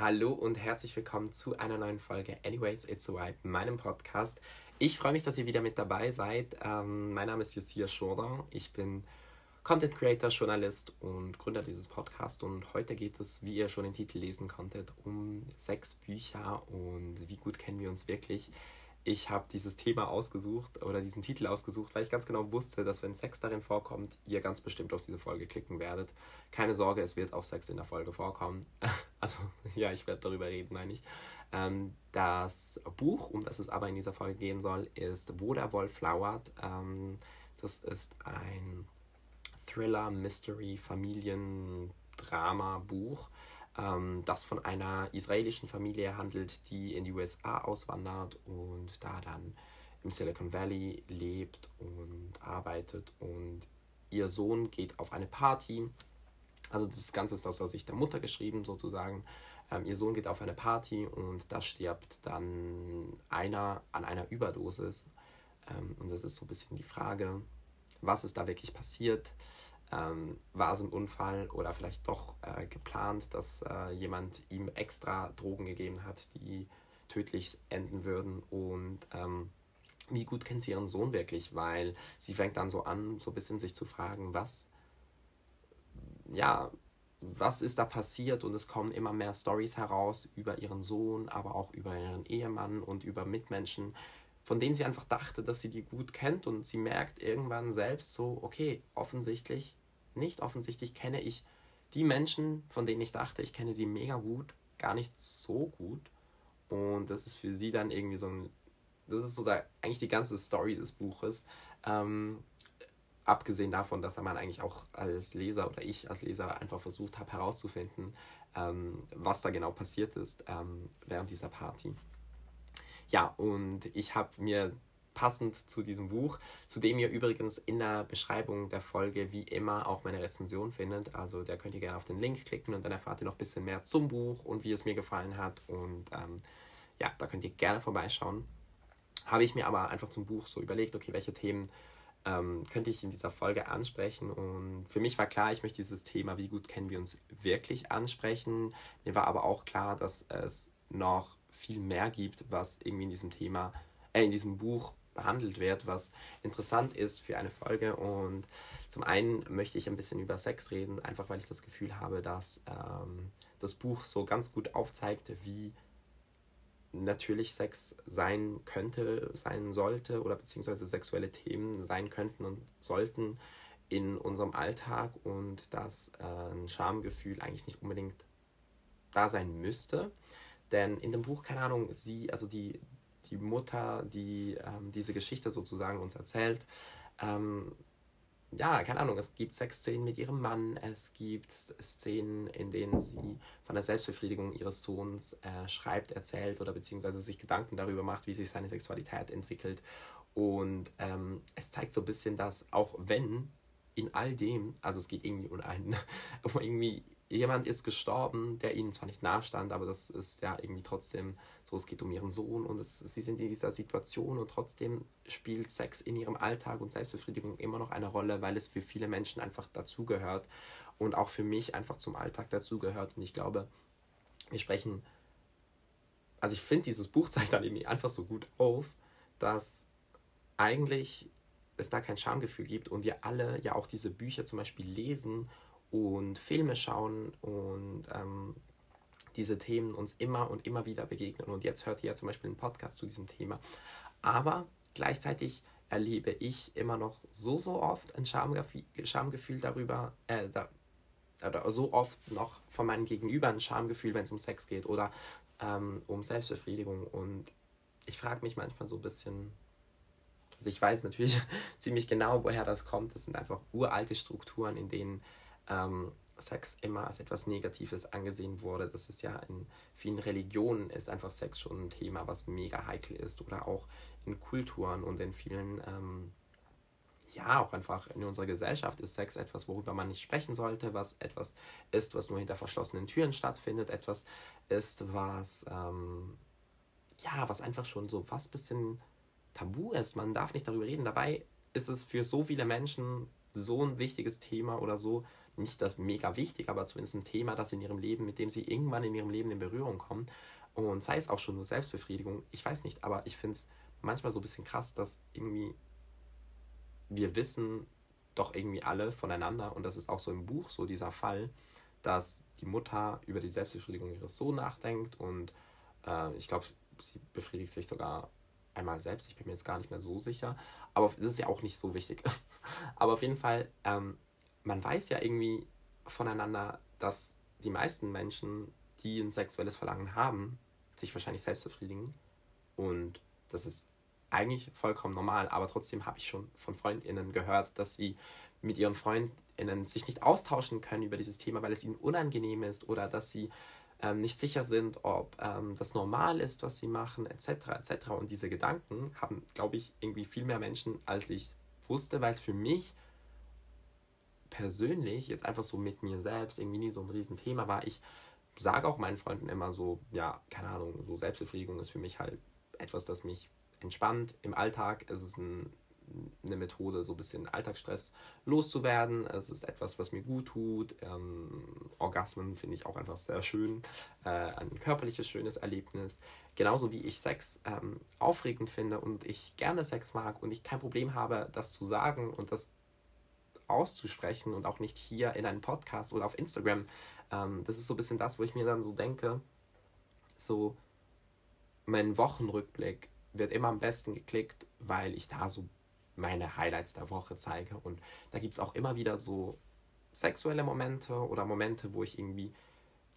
Hallo und herzlich willkommen zu einer neuen Folge Anyways It's a Vibe, meinem Podcast. Ich freue mich, dass ihr wieder mit dabei seid. Ähm, mein Name ist Josia Schorder. Ich bin Content Creator, Journalist und Gründer dieses Podcasts. Und heute geht es, wie ihr schon den Titel lesen konntet, um sechs Bücher und wie gut kennen wir uns wirklich. Ich habe dieses Thema ausgesucht oder diesen Titel ausgesucht, weil ich ganz genau wusste, dass wenn Sex darin vorkommt, ihr ganz bestimmt auf diese Folge klicken werdet. Keine Sorge, es wird auch Sex in der Folge vorkommen. Also ja, ich werde darüber reden, meine ich. Ähm, das Buch, um das es aber in dieser Folge gehen soll, ist Wo der Wolf flauert. Ähm, das ist ein Thriller, Mystery, Familiendrama-Buch, ähm, das von einer israelischen Familie handelt, die in die USA auswandert und da dann im Silicon Valley lebt und arbeitet. Und ihr Sohn geht auf eine Party. Also das Ganze ist aus der Sicht der Mutter geschrieben sozusagen. Ähm, ihr Sohn geht auf eine Party und da stirbt dann einer an einer Überdosis. Ähm, und das ist so ein bisschen die Frage, was ist da wirklich passiert. Ähm, war es ein Unfall oder vielleicht doch äh, geplant, dass äh, jemand ihm extra Drogen gegeben hat, die tödlich enden würden und ähm, wie gut kennt sie ihren Sohn wirklich, weil sie fängt dann so an, so ein bisschen sich zu fragen, was, ja, was ist da passiert und es kommen immer mehr Stories heraus über ihren Sohn, aber auch über ihren Ehemann und über Mitmenschen, von denen sie einfach dachte, dass sie die gut kennt und sie merkt irgendwann selbst so, okay, offensichtlich, nicht offensichtlich kenne ich die Menschen, von denen ich dachte, ich kenne sie mega gut, gar nicht so gut. Und das ist für sie dann irgendwie so ein, das ist so da eigentlich die ganze Story des Buches. Ähm, abgesehen davon, dass man eigentlich auch als Leser oder ich als Leser einfach versucht habe herauszufinden, ähm, was da genau passiert ist ähm, während dieser Party. Ja, und ich habe mir passend zu diesem Buch, zu dem ihr übrigens in der Beschreibung der Folge wie immer auch meine Rezension findet. Also da könnt ihr gerne auf den Link klicken und dann erfahrt ihr noch ein bisschen mehr zum Buch und wie es mir gefallen hat. Und ähm, ja, da könnt ihr gerne vorbeischauen. Habe ich mir aber einfach zum Buch so überlegt, okay, welche Themen ähm, könnte ich in dieser Folge ansprechen. Und für mich war klar, ich möchte dieses Thema, wie gut kennen wir uns wirklich ansprechen. Mir war aber auch klar, dass es noch viel mehr gibt, was irgendwie in diesem Thema, äh, in diesem Buch behandelt wird, was interessant ist für eine Folge. Und zum einen möchte ich ein bisschen über Sex reden, einfach weil ich das Gefühl habe, dass ähm, das Buch so ganz gut aufzeigt, wie natürlich Sex sein könnte, sein sollte oder beziehungsweise sexuelle Themen sein könnten und sollten in unserem Alltag und dass äh, ein Schamgefühl eigentlich nicht unbedingt da sein müsste. Denn in dem Buch, keine Ahnung, sie, also die, die Mutter, die ähm, diese Geschichte sozusagen uns erzählt, ähm, ja, keine Ahnung, es gibt Sexszenen mit ihrem Mann, es gibt Szenen, in denen sie von der Selbstbefriedigung ihres Sohns äh, schreibt, erzählt oder beziehungsweise sich Gedanken darüber macht, wie sich seine Sexualität entwickelt. Und ähm, es zeigt so ein bisschen, dass auch wenn in all dem, also es geht irgendwie um einen, um irgendwie jemand ist gestorben, der ihnen zwar nicht nahstand, aber das ist ja irgendwie trotzdem so, es geht um ihren Sohn und es, sie sind in dieser Situation und trotzdem spielt Sex in ihrem Alltag und Selbstbefriedigung immer noch eine Rolle, weil es für viele Menschen einfach dazugehört und auch für mich einfach zum Alltag dazugehört. Und ich glaube, wir sprechen, also ich finde, dieses Buch zeigt dann irgendwie einfach so gut auf, dass eigentlich es da kein Schamgefühl gibt und wir alle ja auch diese Bücher zum Beispiel lesen und Filme schauen und ähm, diese Themen uns immer und immer wieder begegnen. Und jetzt hört ihr ja zum Beispiel einen Podcast zu diesem Thema. Aber gleichzeitig erlebe ich immer noch so, so oft ein Schamgefühl, Schamgefühl darüber, äh, da, oder so oft noch von meinem Gegenüber ein Schamgefühl, wenn es um Sex geht oder ähm, um Selbstbefriedigung. Und ich frage mich manchmal so ein bisschen, also ich weiß natürlich ziemlich genau, woher das kommt. Das sind einfach uralte Strukturen, in denen ähm, Sex immer als etwas Negatives angesehen wurde. Das ist ja in vielen Religionen ist einfach Sex schon ein Thema, was mega heikel ist. Oder auch in Kulturen und in vielen, ähm, ja, auch einfach in unserer Gesellschaft ist Sex etwas, worüber man nicht sprechen sollte, was etwas ist, was nur hinter verschlossenen Türen stattfindet, etwas ist, was, ähm, ja, was einfach schon so fast ein bisschen tabu ist. Man darf nicht darüber reden. Dabei ist es für so viele Menschen so ein wichtiges Thema oder so nicht das mega wichtig, aber zumindest ein Thema, das in ihrem Leben, mit dem sie irgendwann in ihrem Leben in Berührung kommen. Und sei es auch schon nur Selbstbefriedigung, ich weiß nicht, aber ich finde es manchmal so ein bisschen krass, dass irgendwie wir wissen doch irgendwie alle voneinander, und das ist auch so im Buch so dieser Fall, dass die Mutter über die Selbstbefriedigung ihres Sohnes nachdenkt und äh, ich glaube, sie befriedigt sich sogar einmal selbst, ich bin mir jetzt gar nicht mehr so sicher, aber das ist ja auch nicht so wichtig. aber auf jeden Fall, ähm, man weiß ja irgendwie voneinander, dass die meisten Menschen, die ein sexuelles Verlangen haben, sich wahrscheinlich selbst befriedigen und das ist eigentlich vollkommen normal, aber trotzdem habe ich schon von Freundinnen gehört, dass sie mit ihren Freundinnen sich nicht austauschen können über dieses Thema, weil es ihnen unangenehm ist oder dass sie ähm, nicht sicher sind, ob ähm, das normal ist, was sie machen, etc. etc. Und diese Gedanken haben, glaube ich, irgendwie viel mehr Menschen, als ich wusste, weil es für mich persönlich jetzt einfach so mit mir selbst irgendwie nie so ein Riesenthema war. Ich sage auch meinen Freunden immer so, ja, keine Ahnung, so Selbstbefriedigung ist für mich halt etwas, das mich entspannt im Alltag. Es ist ein eine Methode, so ein bisschen Alltagsstress loszuwerden. Es ist etwas, was mir gut tut. Ähm, Orgasmen finde ich auch einfach sehr schön. Äh, ein körperliches, schönes Erlebnis. Genauso wie ich Sex ähm, aufregend finde und ich gerne Sex mag und ich kein Problem habe, das zu sagen und das auszusprechen und auch nicht hier in einem Podcast oder auf Instagram. Ähm, das ist so ein bisschen das, wo ich mir dann so denke, so mein Wochenrückblick wird immer am besten geklickt, weil ich da so meine Highlights der Woche zeige. Und da gibt es auch immer wieder so sexuelle Momente oder Momente, wo ich irgendwie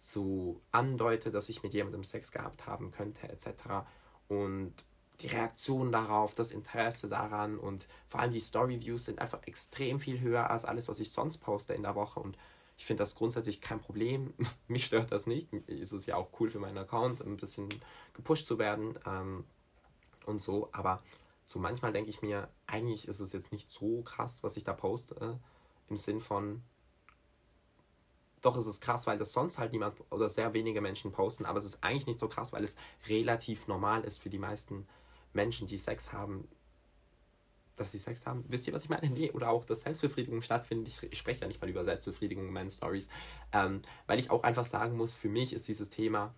so andeute, dass ich mit jemandem Sex gehabt haben könnte, etc. Und die Reaktion darauf, das Interesse daran und vor allem die Story-Views sind einfach extrem viel höher als alles, was ich sonst poste in der Woche. Und ich finde das grundsätzlich kein Problem. Mich stört das nicht. Es ist ja auch cool für meinen Account, ein bisschen gepusht zu werden ähm, und so. Aber so manchmal denke ich mir, eigentlich ist es jetzt nicht so krass, was ich da poste, im Sinn von, doch es ist krass, weil das sonst halt niemand oder sehr wenige Menschen posten, aber es ist eigentlich nicht so krass, weil es relativ normal ist für die meisten Menschen, die Sex haben, dass sie Sex haben. Wisst ihr, was ich meine? Nee, oder auch, dass Selbstbefriedigung stattfindet. Ich, ich spreche ja nicht mal über Selbstbefriedigung in meinen Stories, ähm, weil ich auch einfach sagen muss, für mich ist dieses Thema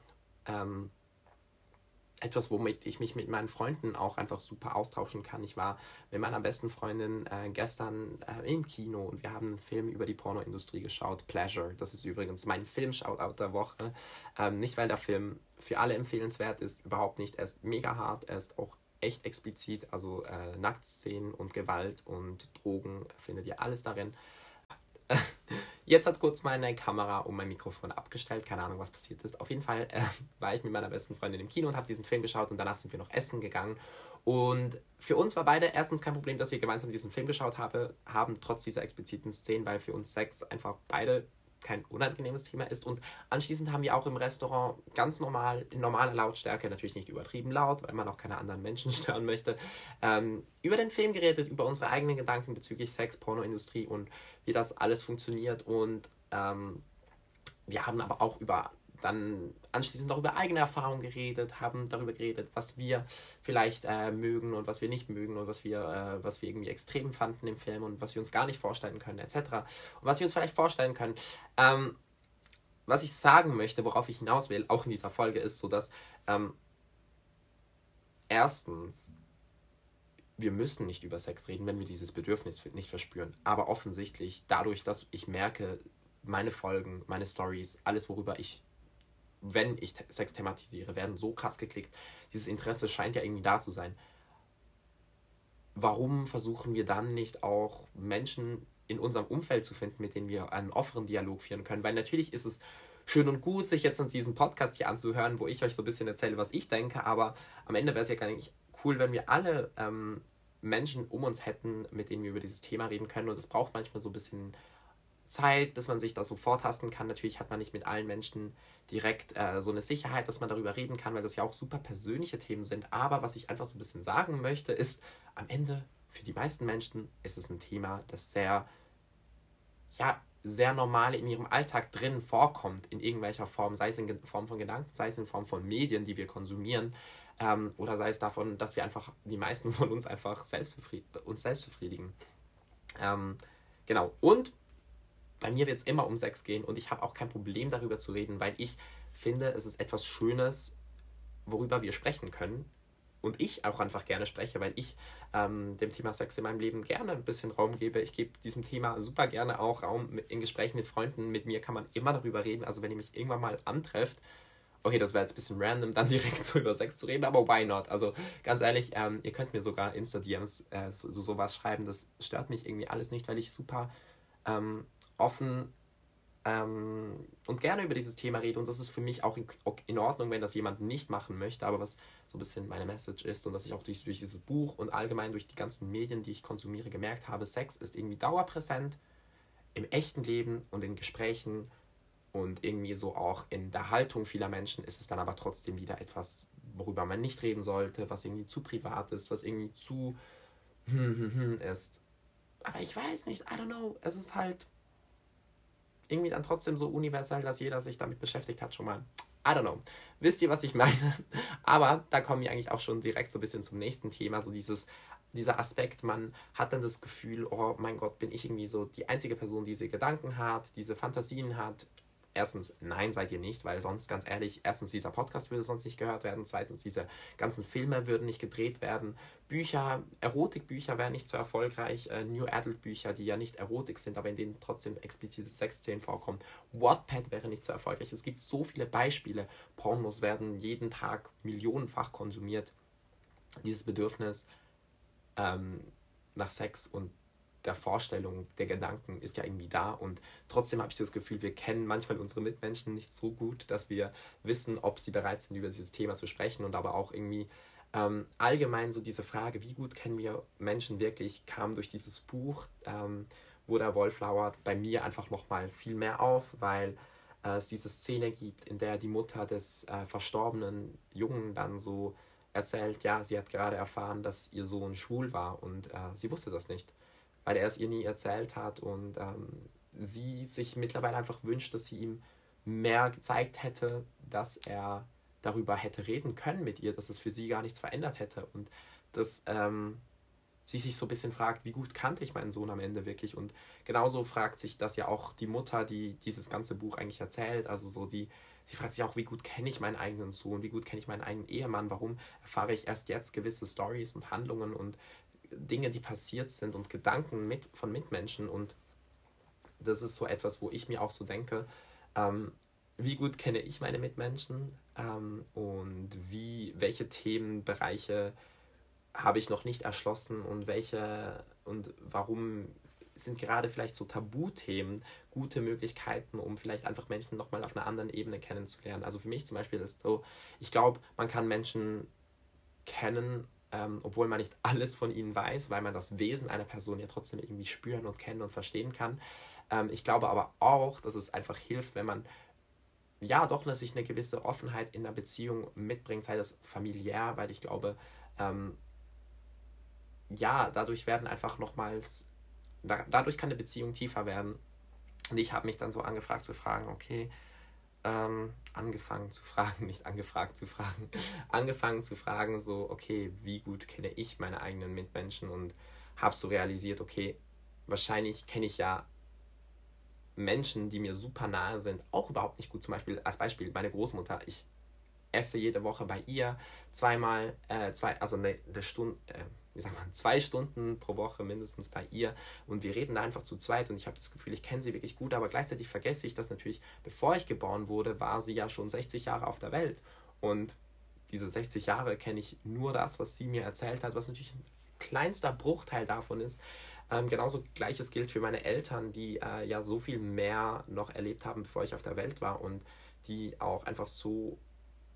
ähm, etwas, womit ich mich mit meinen Freunden auch einfach super austauschen kann. Ich war mit meiner besten Freundin äh, gestern äh, im Kino und wir haben einen Film über die Pornoindustrie geschaut, Pleasure. Das ist übrigens mein Film-Shoutout der Woche. Ähm, nicht, weil der Film für alle empfehlenswert ist, überhaupt nicht. Er ist mega hart, er ist auch echt explizit, also äh, Nacktszenen und Gewalt und Drogen findet ihr alles darin. Jetzt hat kurz meine Kamera und mein Mikrofon abgestellt. Keine Ahnung, was passiert ist. Auf jeden Fall äh, war ich mit meiner besten Freundin im Kino und habe diesen Film geschaut und danach sind wir noch essen gegangen. Und für uns war beide erstens kein Problem, dass wir gemeinsam diesen Film geschaut habe, haben, trotz dieser expliziten Szenen, weil für uns Sex einfach beide kein unangenehmes Thema ist. Und anschließend haben wir auch im Restaurant ganz normal, in normaler Lautstärke, natürlich nicht übertrieben laut, weil man auch keine anderen Menschen stören möchte, ähm, über den Film geredet, über unsere eigenen Gedanken bezüglich Sex, Pornoindustrie und wie das alles funktioniert. Und ähm, wir haben aber auch über dann anschließend auch über eigene Erfahrungen geredet, haben darüber geredet, was wir vielleicht äh, mögen und was wir nicht mögen und was wir, äh, was wir irgendwie extrem fanden im Film und was wir uns gar nicht vorstellen können, etc. Und was wir uns vielleicht vorstellen können. Ähm, was ich sagen möchte, worauf ich hinaus will, auch in dieser Folge, ist so, dass ähm, erstens, wir müssen nicht über Sex reden, wenn wir dieses Bedürfnis nicht verspüren. Aber offensichtlich, dadurch, dass ich merke, meine Folgen, meine Stories, alles, worüber ich wenn ich Sex thematisiere, werden so krass geklickt. Dieses Interesse scheint ja irgendwie da zu sein. Warum versuchen wir dann nicht auch Menschen in unserem Umfeld zu finden, mit denen wir einen offenen Dialog führen können? Weil natürlich ist es schön und gut, sich jetzt in diesem Podcast hier anzuhören, wo ich euch so ein bisschen erzähle, was ich denke, aber am Ende wäre es ja gar nicht cool, wenn wir alle ähm, Menschen um uns hätten, mit denen wir über dieses Thema reden können. Und es braucht manchmal so ein bisschen Zeit, bis man sich da so vortasten kann. Natürlich hat man nicht mit allen Menschen direkt äh, so eine Sicherheit, dass man darüber reden kann, weil das ja auch super persönliche Themen sind. Aber was ich einfach so ein bisschen sagen möchte, ist, am Ende für die meisten Menschen ist es ein Thema, das sehr, ja, sehr normal in ihrem Alltag drin vorkommt, in irgendwelcher Form, sei es in Form von Gedanken, sei es in Form von Medien, die wir konsumieren, ähm, oder sei es davon, dass wir einfach, die meisten von uns einfach selbstbefried uns selbst befriedigen. Ähm, genau. Und bei mir wird es immer um Sex gehen und ich habe auch kein Problem darüber zu reden, weil ich finde, es ist etwas Schönes, worüber wir sprechen können. Und ich auch einfach gerne spreche, weil ich ähm, dem Thema Sex in meinem Leben gerne ein bisschen Raum gebe. Ich gebe diesem Thema super gerne auch Raum in Gesprächen mit Freunden. Mit mir kann man immer darüber reden. Also wenn ihr mich irgendwann mal antrefft, okay, das wäre jetzt ein bisschen random, dann direkt so über Sex zu reden, aber why not? Also ganz ehrlich, ähm, ihr könnt mir sogar Insta-DMs äh, so, so, sowas schreiben. Das stört mich irgendwie alles nicht, weil ich super ähm, offen ähm, und gerne über dieses Thema rede. Und das ist für mich auch in, in, Ordnung, wenn das jemand nicht machen möchte. Aber was so ein bisschen meine Message ist und was ich auch durch, durch dieses Buch und allgemein durch die ganzen Medien, die ich konsumiere, gemerkt habe, Sex ist irgendwie dauerpräsent im echten Leben und in Gesprächen und irgendwie so auch in der Haltung vieler Menschen ist es dann aber trotzdem wieder etwas, worüber man nicht reden sollte, was irgendwie zu privat ist, was irgendwie zu ist. Aber ich weiß nicht, I don't know. Es ist halt irgendwie dann trotzdem so universell, dass jeder sich damit beschäftigt hat schon mal. I don't know. Wisst ihr, was ich meine? Aber da kommen wir eigentlich auch schon direkt so ein bisschen zum nächsten Thema, so dieses dieser Aspekt, man hat dann das Gefühl, oh mein Gott, bin ich irgendwie so die einzige Person, die diese Gedanken hat, diese Fantasien hat, erstens, nein, seid ihr nicht, weil sonst, ganz ehrlich, erstens, dieser Podcast würde sonst nicht gehört werden, zweitens, diese ganzen Filme würden nicht gedreht werden, Bücher, Erotikbücher wären nicht so erfolgreich, äh, New Adult Bücher, die ja nicht Erotik sind, aber in denen trotzdem explizite Sexszenen vorkommen, Wattpad wäre nicht so erfolgreich, es gibt so viele Beispiele, Pornos werden jeden Tag millionenfach konsumiert, dieses Bedürfnis ähm, nach Sex und der Vorstellung, der Gedanken ist ja irgendwie da. Und trotzdem habe ich das Gefühl, wir kennen manchmal unsere Mitmenschen nicht so gut, dass wir wissen, ob sie bereit sind, über dieses Thema zu sprechen. Und aber auch irgendwie ähm, allgemein so diese Frage, wie gut kennen wir Menschen wirklich, kam durch dieses Buch, ähm, wo der Wallflower bei mir einfach nochmal viel mehr auf, weil äh, es diese Szene gibt, in der die Mutter des äh, verstorbenen Jungen dann so erzählt, ja, sie hat gerade erfahren, dass ihr Sohn schwul war und äh, sie wusste das nicht weil er es ihr nie erzählt hat und ähm, sie sich mittlerweile einfach wünscht, dass sie ihm mehr gezeigt hätte, dass er darüber hätte reden können mit ihr, dass es für sie gar nichts verändert hätte und dass ähm, sie sich so ein bisschen fragt, wie gut kannte ich meinen Sohn am Ende wirklich? Und genauso fragt sich das ja auch die Mutter, die dieses ganze Buch eigentlich erzählt, also so die, sie fragt sich auch, wie gut kenne ich meinen eigenen Sohn, wie gut kenne ich meinen eigenen Ehemann, warum erfahre ich erst jetzt gewisse Stories und Handlungen? Und Dinge, die passiert sind und Gedanken mit, von Mitmenschen. Und das ist so etwas, wo ich mir auch so denke, ähm, wie gut kenne ich meine Mitmenschen ähm, und wie, welche Themenbereiche habe ich noch nicht erschlossen und welche und warum sind gerade vielleicht so Tabuthemen gute Möglichkeiten, um vielleicht einfach Menschen nochmal auf einer anderen Ebene kennenzulernen. Also für mich zum Beispiel ist so, ich glaube, man kann Menschen kennen ähm, obwohl man nicht alles von ihnen weiß, weil man das Wesen einer Person ja trotzdem irgendwie spüren und kennen und verstehen kann. Ähm, ich glaube aber auch, dass es einfach hilft, wenn man ja doch dass sich eine gewisse Offenheit in der Beziehung mitbringt, sei das familiär, weil ich glaube, ähm, ja, dadurch werden einfach nochmals, da, dadurch kann eine Beziehung tiefer werden. Und ich habe mich dann so angefragt zu fragen, okay, ähm, angefangen zu fragen, nicht angefragt zu fragen, angefangen zu fragen, so, okay, wie gut kenne ich meine eigenen Mitmenschen und habe so realisiert, okay, wahrscheinlich kenne ich ja Menschen, die mir super nahe sind, auch überhaupt nicht gut. Zum Beispiel, als Beispiel, meine Großmutter, ich esse jede Woche bei ihr zweimal, äh, zwei, also eine, eine Stunde, äh, wie sagt man, zwei Stunden pro Woche mindestens bei ihr und wir reden da einfach zu zweit und ich habe das Gefühl, ich kenne sie wirklich gut, aber gleichzeitig vergesse ich, dass natürlich, bevor ich geboren wurde, war sie ja schon 60 Jahre auf der Welt und diese 60 Jahre kenne ich nur das, was sie mir erzählt hat, was natürlich ein kleinster Bruchteil davon ist. Ähm, genauso gleiches gilt für meine Eltern, die äh, ja so viel mehr noch erlebt haben, bevor ich auf der Welt war und die auch einfach so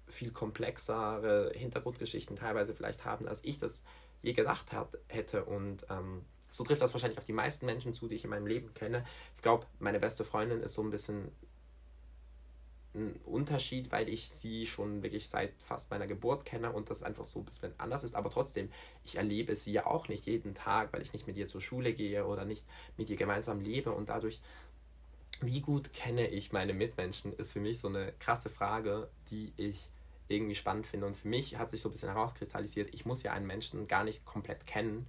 viel komplexere Hintergrundgeschichten teilweise vielleicht haben, als ich das je gedacht hat, hätte. Und ähm, so trifft das wahrscheinlich auf die meisten Menschen zu, die ich in meinem Leben kenne. Ich glaube, meine beste Freundin ist so ein bisschen ein Unterschied, weil ich sie schon wirklich seit fast meiner Geburt kenne und das einfach so ein bisschen anders ist. Aber trotzdem, ich erlebe sie ja auch nicht jeden Tag, weil ich nicht mit ihr zur Schule gehe oder nicht mit ihr gemeinsam lebe und dadurch, wie gut kenne ich meine Mitmenschen, ist für mich so eine krasse Frage, die ich irgendwie spannend finde. Und für mich hat sich so ein bisschen herauskristallisiert, ich muss ja einen Menschen gar nicht komplett kennen,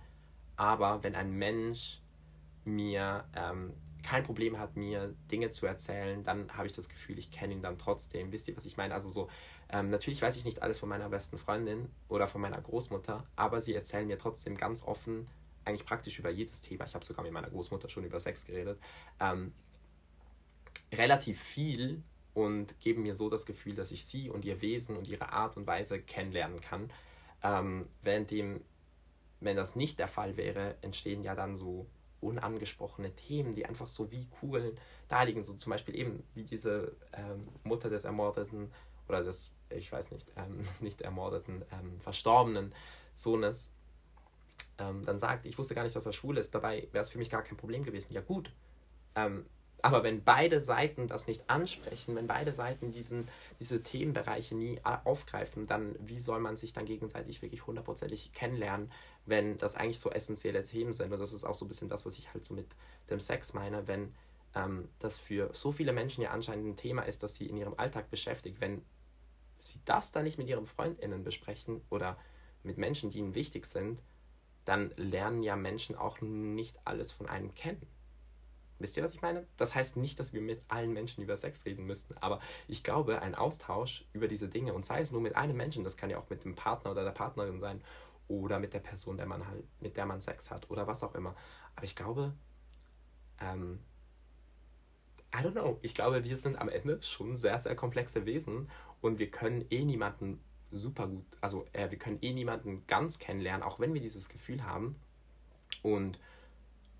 aber wenn ein Mensch mir ähm, kein Problem hat, mir Dinge zu erzählen, dann habe ich das Gefühl, ich kenne ihn dann trotzdem. Wisst ihr, was ich meine? Also so, ähm, natürlich weiß ich nicht alles von meiner besten Freundin oder von meiner Großmutter, aber sie erzählen mir trotzdem ganz offen, eigentlich praktisch über jedes Thema. Ich habe sogar mit meiner Großmutter schon über Sex geredet. Ähm, relativ viel und geben mir so das Gefühl, dass ich sie und ihr Wesen und ihre Art und Weise kennenlernen kann. Ähm, währenddem, wenn das nicht der Fall wäre, entstehen ja dann so unangesprochene Themen, die einfach so wie Kugeln da liegen. So zum Beispiel eben wie diese ähm, Mutter des ermordeten oder des, ich weiß nicht, ähm, nicht ermordeten, ähm, verstorbenen Sohnes ähm, dann sagt, ich wusste gar nicht, dass er schwul ist. Dabei wäre es für mich gar kein Problem gewesen. Ja gut. Ähm, aber wenn beide Seiten das nicht ansprechen, wenn beide Seiten diesen, diese Themenbereiche nie aufgreifen, dann wie soll man sich dann gegenseitig wirklich hundertprozentig kennenlernen, wenn das eigentlich so essentielle Themen sind? Und das ist auch so ein bisschen das, was ich halt so mit dem Sex meine, wenn ähm, das für so viele Menschen ja anscheinend ein Thema ist, das sie in ihrem Alltag beschäftigt, wenn sie das dann nicht mit ihren FreundInnen besprechen oder mit Menschen, die ihnen wichtig sind, dann lernen ja Menschen auch nicht alles von einem kennen. Wisst ihr, was ich meine? Das heißt nicht, dass wir mit allen Menschen über Sex reden müssten, aber ich glaube, ein Austausch über diese Dinge und sei es nur mit einem Menschen, das kann ja auch mit dem Partner oder der Partnerin sein oder mit der Person, der man halt, mit der man Sex hat oder was auch immer. Aber ich glaube, ähm, I don't know, ich glaube, wir sind am Ende schon sehr, sehr komplexe Wesen und wir können eh niemanden super gut, also äh, wir können eh niemanden ganz kennenlernen, auch wenn wir dieses Gefühl haben. Und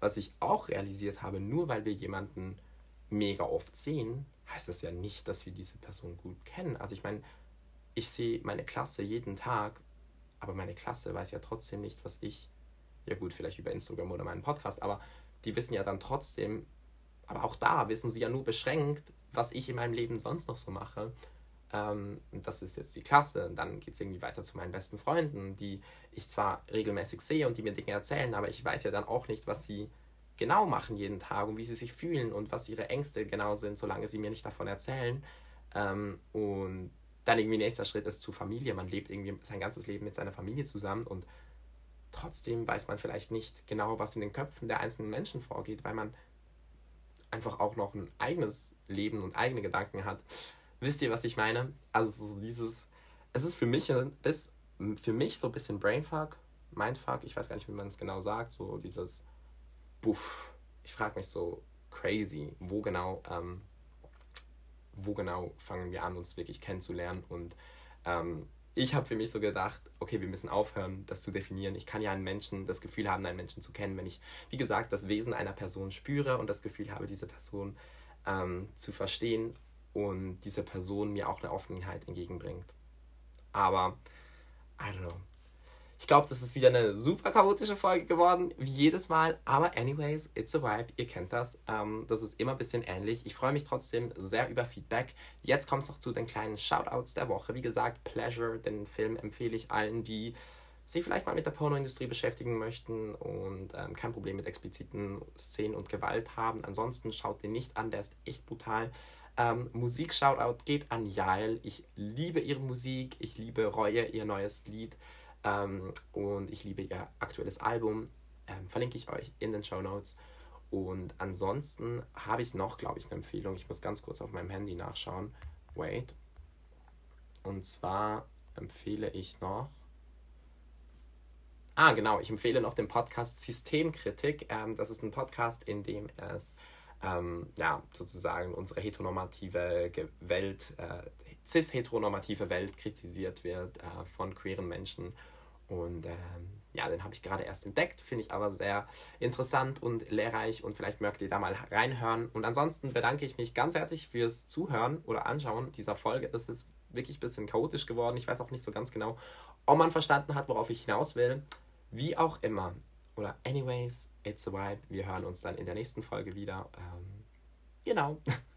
was ich auch realisiert habe, nur weil wir jemanden mega oft sehen, heißt das ja nicht, dass wir diese Person gut kennen. Also ich meine, ich sehe meine Klasse jeden Tag, aber meine Klasse weiß ja trotzdem nicht, was ich, ja gut, vielleicht über Instagram oder meinen Podcast, aber die wissen ja dann trotzdem, aber auch da wissen sie ja nur beschränkt, was ich in meinem Leben sonst noch so mache. Ähm, das ist jetzt die Klasse. Und dann geht es irgendwie weiter zu meinen besten Freunden, die ich zwar regelmäßig sehe und die mir Dinge erzählen, aber ich weiß ja dann auch nicht, was sie genau machen jeden Tag und wie sie sich fühlen und was ihre Ängste genau sind, solange sie mir nicht davon erzählen. Ähm, und dann irgendwie nächster Schritt ist zu Familie. Man lebt irgendwie sein ganzes Leben mit seiner Familie zusammen und trotzdem weiß man vielleicht nicht genau, was in den Köpfen der einzelnen Menschen vorgeht, weil man einfach auch noch ein eigenes Leben und eigene Gedanken hat. Wisst ihr, was ich meine? Also so dieses, es ist für mich, das, für mich so ein bisschen Brainfuck, Mindfuck, ich weiß gar nicht, wie man es genau sagt, so dieses Buff. Ich frage mich so crazy, wo genau, ähm, wo genau fangen wir an, uns wirklich kennenzulernen und ähm, ich habe für mich so gedacht, okay, wir müssen aufhören, das zu definieren. Ich kann ja einen Menschen, das Gefühl haben, einen Menschen zu kennen, wenn ich, wie gesagt, das Wesen einer Person spüre und das Gefühl habe, diese Person ähm, zu verstehen und diese Person mir auch eine Offenheit entgegenbringt. Aber, I don't know. Ich glaube, das ist wieder eine super chaotische Folge geworden, wie jedes Mal. Aber anyways, it's a vibe. Ihr kennt das. Ähm, das ist immer ein bisschen ähnlich. Ich freue mich trotzdem sehr über Feedback. Jetzt kommt es noch zu den kleinen Shoutouts der Woche. Wie gesagt, Pleasure, den Film empfehle ich allen, die sich vielleicht mal mit der Pornoindustrie beschäftigen möchten und ähm, kein Problem mit expliziten Szenen und Gewalt haben. Ansonsten schaut den nicht an, der ist echt brutal. Ähm, Musik-Shoutout geht an Jael. Ich liebe ihre Musik, ich liebe Reue, ihr neues Lied ähm, und ich liebe ihr aktuelles Album. Ähm, verlinke ich euch in den Show Notes. Und ansonsten habe ich noch, glaube ich, eine Empfehlung. Ich muss ganz kurz auf meinem Handy nachschauen. Wait. Und zwar empfehle ich noch. Ah, genau, ich empfehle noch den Podcast Systemkritik. Ähm, das ist ein Podcast, in dem es ähm, ja, sozusagen unsere heteronormative Welt, äh, cis-heteronormative Welt kritisiert wird äh, von queeren Menschen. Und ähm, ja, den habe ich gerade erst entdeckt, finde ich aber sehr interessant und lehrreich und vielleicht mögt ihr da mal reinhören. Und ansonsten bedanke ich mich ganz herzlich fürs Zuhören oder Anschauen dieser Folge. Es ist wirklich ein bisschen chaotisch geworden. Ich weiß auch nicht so ganz genau, ob man verstanden hat, worauf ich hinaus will. Wie auch immer, oder anyways, it's a vibe. Wir hören uns dann in der nächsten Folge wieder. Ähm, genau.